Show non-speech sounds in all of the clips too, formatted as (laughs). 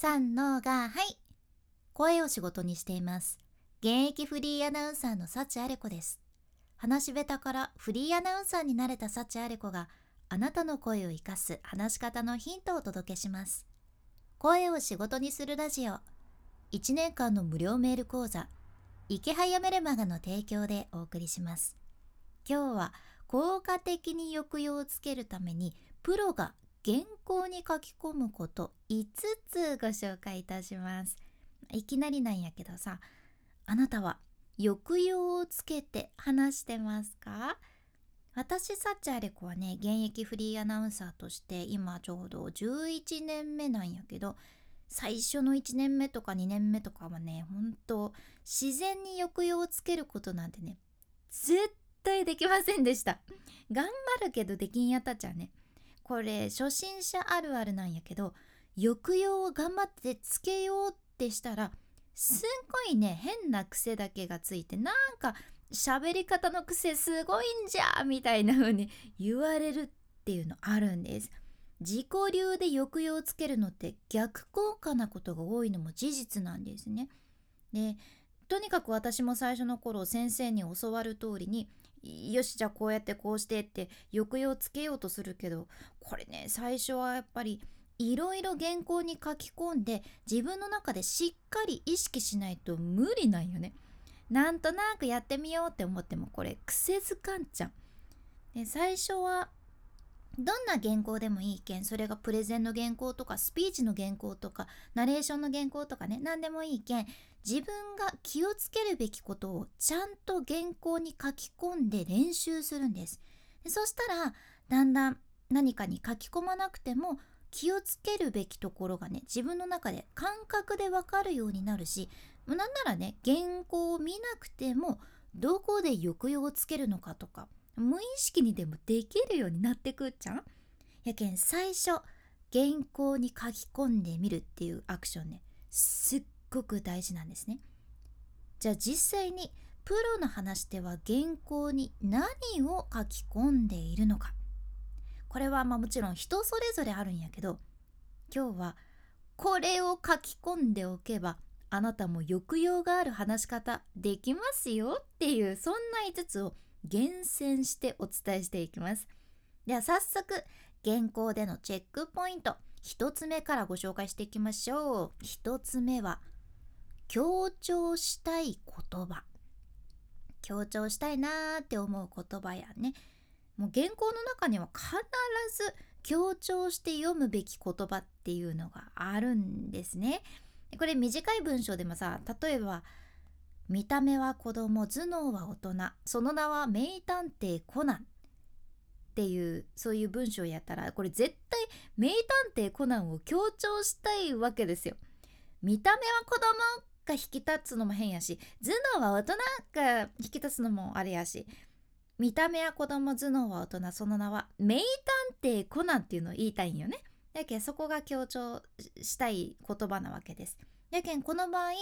三のがはい。声を仕事にしています。現役フリーアナウンサーの幸あれ子です。話し下手からフリーアナウンサーになれた幸あれ子があなたの声を生かす話し方のヒントをお届けします。声を仕事にするラジオ。1年間の無料メール講座。池早メルマガの提供でお送りします。今日は効果的に抑揚をつけるためにプロが原稿に書き込むこと5つご紹介いたします。いきなりなんやけどさあなたは抑揚をつけて話してますか？私サッチャーレコはね現役フリーアナウンサーとして今ちょうど11年目なんやけど最初の1年目とか2年目とかはねほんと自然に抑揚をつけることなんてね絶対できませんでした。頑張るけどできんやったっちゃね。これ初心者あるあるなんやけど抑揚を頑張ってつけようってしたらすっごいね変な癖だけがついてなんか喋り方の癖すごいんじゃみたいな風に言われるっていうのあるんです。自己流で抑揚をつけるのって逆効果なことが多いのも事実なんですね。でとにかく私も最初の頃先生に教わる通りによしじゃあこうやってこうしてって抑揚つけようとするけどこれね最初はやっぱりいろいろ原稿に書き込んで自分の中でしっかり意識しないと無理なんよね。なんとなくやってみようって思ってもこれ癖づかんちゃん。で最初はどんな原稿でもいいけんそれがプレゼンの原稿とかスピーチの原稿とかナレーションの原稿とかね何でもいいけん自分が気をつけるべきことをちゃんと原稿に書き込んで練習するんです。でそしたらだんだん何かに書き込まなくても気をつけるべきところがね自分の中で感覚でわかるようになるしなんならね原稿を見なくてもどこで抑揚をつけるのかとか無意識にでもできるようになってくっちゃんやけん最初原稿に書き込んでみるっていうアクションねすっごく大事なんですね。じゃあ実際にプロの話では原稿に何を書き込んでいるのか？これはまあもちろん人それぞれあるんやけど今日はこれを書き込んでおけばあなたも抑揚がある話し方できますよっていうそんな5つを厳選してお伝えしていきます。では早速原稿でのチェックポイント。1つ目からご紹介していきましょう。1つ目は強調したい言葉。強調したいなーって思う言葉やね。もう原稿の中には必ず強調して読むべき言葉っていうのがあるんですね。これ短い文章でもさ例えば見た目は子供頭脳は大人その名は名探偵コナンっていうそういう文章やったらこれ絶対名探偵コナンを強調したいわけですよ。見た目は子供が引き立つのも変やし頭脳は大人が引き立つのもあれやし見た目は子供頭脳は大人その名は名探偵コナンっていうのを言いたいんよね。だけどそこが強調したい言葉なわけです。やけんこの場合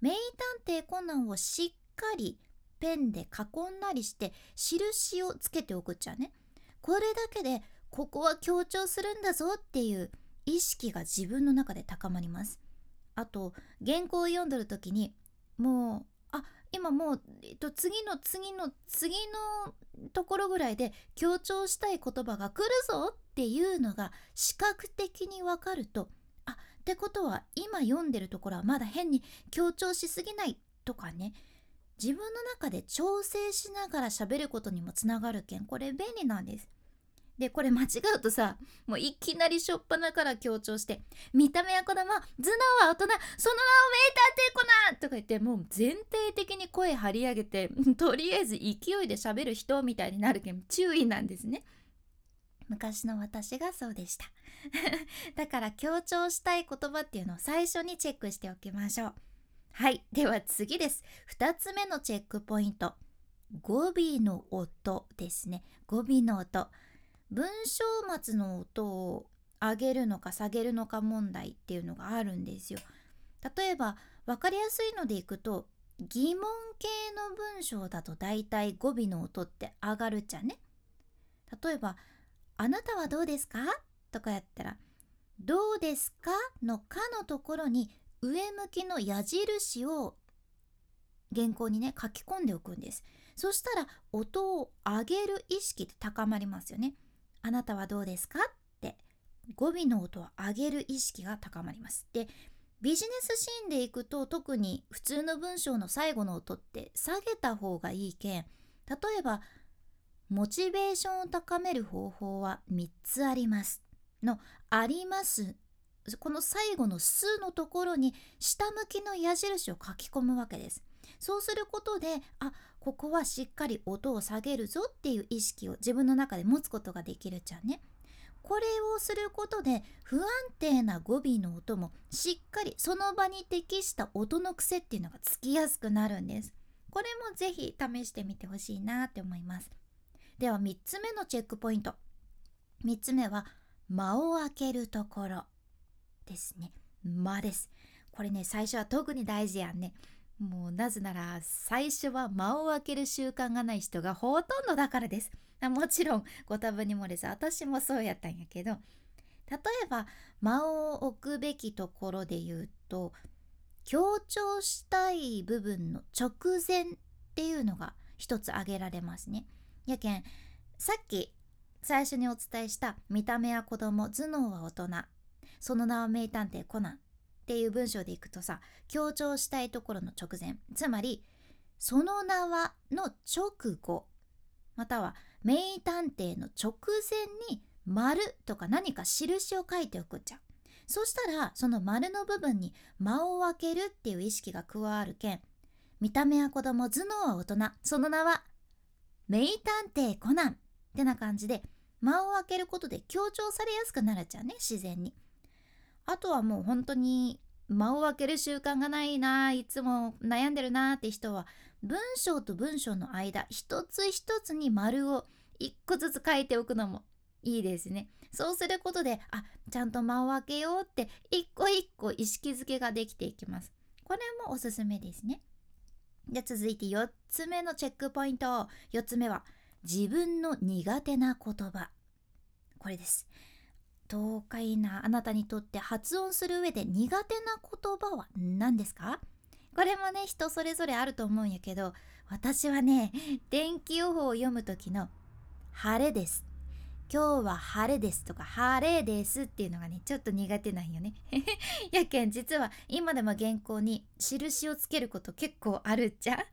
名探偵コナンをしっかりペンで囲んだりして印をつけておくっちゃね。これだけでここは強調するんだぞっていう意識が自分の中で高まります。あと原稿を読んでる時にもうあ今もう、えっと、次の次の次のところぐらいで強調したい言葉が来るぞっていうのが視覚的にわかるとってことは今読んでるところはまだ変に強調しすぎないとかね自分の中で調整しながら喋ることにもつながるけんこれ便利なんです。でこれ間違うとさもういきなりしょっぱなから強調して「見た目は子供頭脳は大人その名を名探偵コナン!」とか言ってもう全体的に声張り上げて (laughs) とりあえず勢いで喋る人みたいになるけん注意なんですね。昔の私がそうでした。(laughs) だから強調したい言葉っていうのを最初にチェックしておきましょう。はいでは次です。2つ目のチェックポイント。語尾の音ですね。語尾の音。文章末の音を上げるのか下げるのか問題っていうのがあるんですよ。例えば分かりやすいのでいくと疑問系の文章だとだいたい語尾の音って上がるっちゃね。例えばあなたはどうですか？とかやったらどうですか？のかのところに上向きの矢印を原稿にね書き込んでおくんです。そしたら音を上げる意識って高まりますよねあなたはどうですか？って語尾の音を上げる意識が高まります。でビジネスシーンでいくと特に普通の文章の最後の音って下げた方がいいけん例えばモチベーションを高める方法は3つあります。のあります。この最後の「す」のところに下向きの矢印を書き込むわけです。そうすることであここはしっかり音を下げるぞっていう意識を自分の中で持つことができるじゃんね。これをすることで不安定な語尾の音もしっかりその場に適した音の癖っていうのがつきやすくなるんです。これもぜひ試してみてほしいなって思います。では3つ目のチェックポイント。3つ目は間を空けるところですね。間です。これね最初は特に大事やんね。もうなぜなら最初は間を空ける習慣がない人がほとんどだからです。もちろんご多分に漏れず私もそうやったんやけど。例えば間を置くべきところで言うと強調したい部分の直前っていうのが一つ挙げられますね。やけんさっき最初にお伝えした見た目は子供頭脳は大人。その名は名探偵コナンっていう文章でいくとさ強調したいところの直前。つまりその名はの直後または名探偵の直前に丸とか何か印を書いておくじゃ。ん。そしたらその丸の部分に間を空けるっていう意識が加わるけん見た目は子供頭脳は大人。その名は名探偵コナンってな感じで間を空けることで強調されやすくなるじゃんね自然に。あとはもう本当に間を空ける習慣がないないつも悩んでるなって人は文章と文章の間一つ一つに丸を一個ずつ書いておくのもいいですね。そうすることであちゃんと間を空けようって一個一個意識づけができていきます。これもおすすめですね。じゃ続いて4つ目のチェックポイント。4つ目は自分の苦手な言葉。これです。東海なあなたにとって発音する上で苦手な言葉は何ですか？これもね人それぞれあると思うんやけど私はね天気予報を読む時の「晴れです」今日は晴れですとか晴れですっていうのがねちょっと苦手なんよね。(laughs) やけん実は今でも原稿に印をつけること結構あるっちゃ。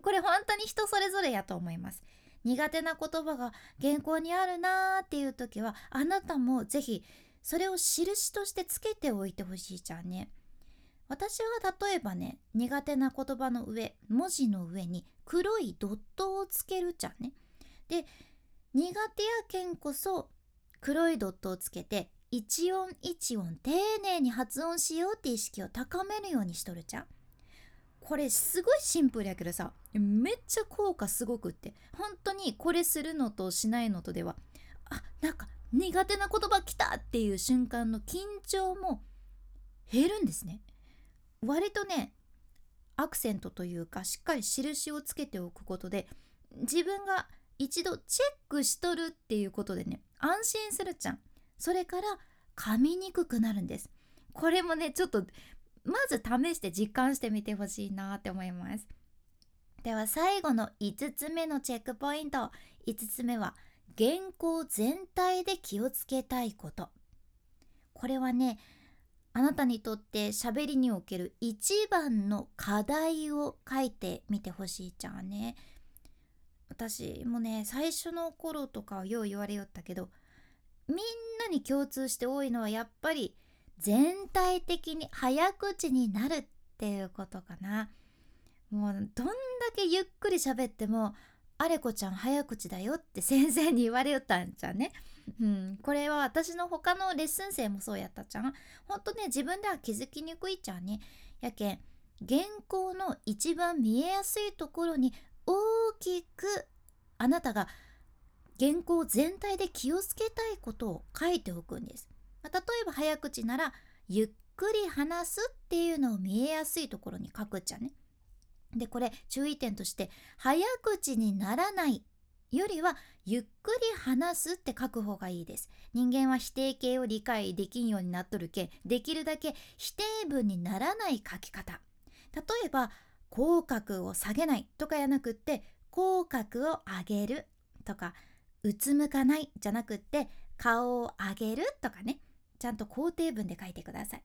これ本当に人それぞれやと思います。苦手な言葉が原稿にあるなーっていう時はあなたもぜひそれを印としてつけておいてほしいじゃんね。私は例えばね苦手な言葉の上文字の上に黒いドットをつけるじゃんね。で苦手やけんこそ黒いドットをつけて一音一音丁寧に発音しようって意識を高めるようにしとるじゃんこれすごいシンプルやけどさめっちゃ効果すごくって。本当にこれするのとしないのとではあなんか苦手な言葉来たっていう瞬間の緊張も減るんですね。割とねアクセントというかしっかり印をつけておくことで自分が一度チェックしとるっていうことでね安心するじゃん。それから噛みにくくなるんです。これもねちょっとまず試して実感してみてほしいなって思います。では最後の5つ目のチェックポイント。5つ目は原稿全体で気をつけたいこと。これはねあなたにとって喋りにおける一番の課題を書いてみてほしいじゃんね。私もね最初の頃とかはよう言われよったけどみんなに共通して多いのはやっぱり全体的に早口になるっていうことかなもうどんだけゆっくり喋ってもあれこちゃん早口だよって (laughs) 先生に言われよったんじゃね。うん、これは私の他のレッスン生もそうやったじゃん。ほんとね自分では気づきにくいじゃんね。やけん原稿の一番見えやすいところに大きくあなたが原稿全体で気をつけたいことを書いておくんです。まあ、例えば早口ならゆっくり話すっていうのを見えやすいところに書くっちゃね。でこれ注意点として早口にならないよりはゆっくり話すって書く方がいいです人間は否定形を理解できんようになっとるけできるだけ否定文にならない書き方例えば口角を下げないとかやなくって口角を上げるとかうつむかないじゃなくって顔を上げるとかね。ちゃんと肯定文で書いてください。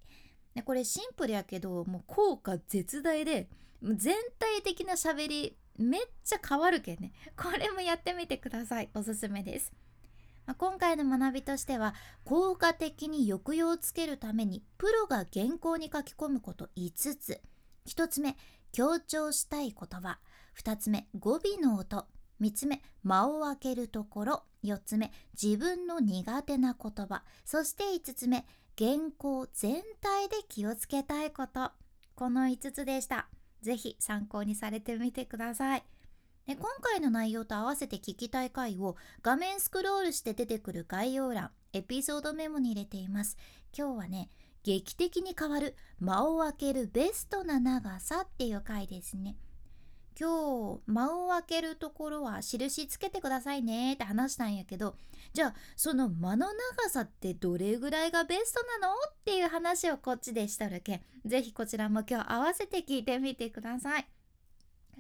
でこれシンプルやけどもう効果絶大で全体的な喋りめっちゃ変わるけんね。これもやってみてください。おすすめです、まあ、今回の学びとしては効果的に抑揚をつけるためにプロが原稿に書き込むこと5つ。1つ目強調したい言葉。2つ目語尾の音。3つ目間を空けるところ。4つ目自分の苦手な言葉。そして5つ目原稿全体で気をつけたいこと。この5つでした。ぜひ参考にされてみてください。今回の内容と合わせて聞きたい回を画面スクロールして出てくる概要欄エピソードメモに入れています。今日はね劇的に変わる間を空けるベストな長さっていう回ですね。今日間を空けるところは印つけてくださいねって話したんやけどじゃあその間の長さってどれぐらいがベストなの？っていう話をこっちでしとるけん是非こちらも今日合わせて聞いてみてください。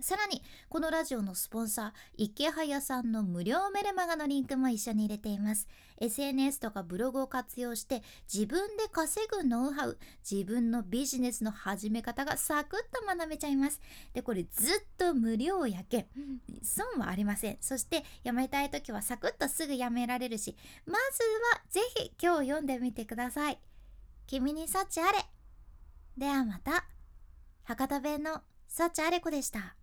さらにこのラジオのスポンサー池早さんの無料メルマガのリンクも一緒に入れています。SNS とかブログを活用して自分で稼ぐノウハウ自分のビジネスの始め方がサクッと学べちゃいます。でこれずっと無料やけん損はありません。そしてやめたい時はサクッとすぐやめられるしまずはぜひ今日読んでみてください。君に幸あれ。ではまた。博多弁の幸あれ子でした。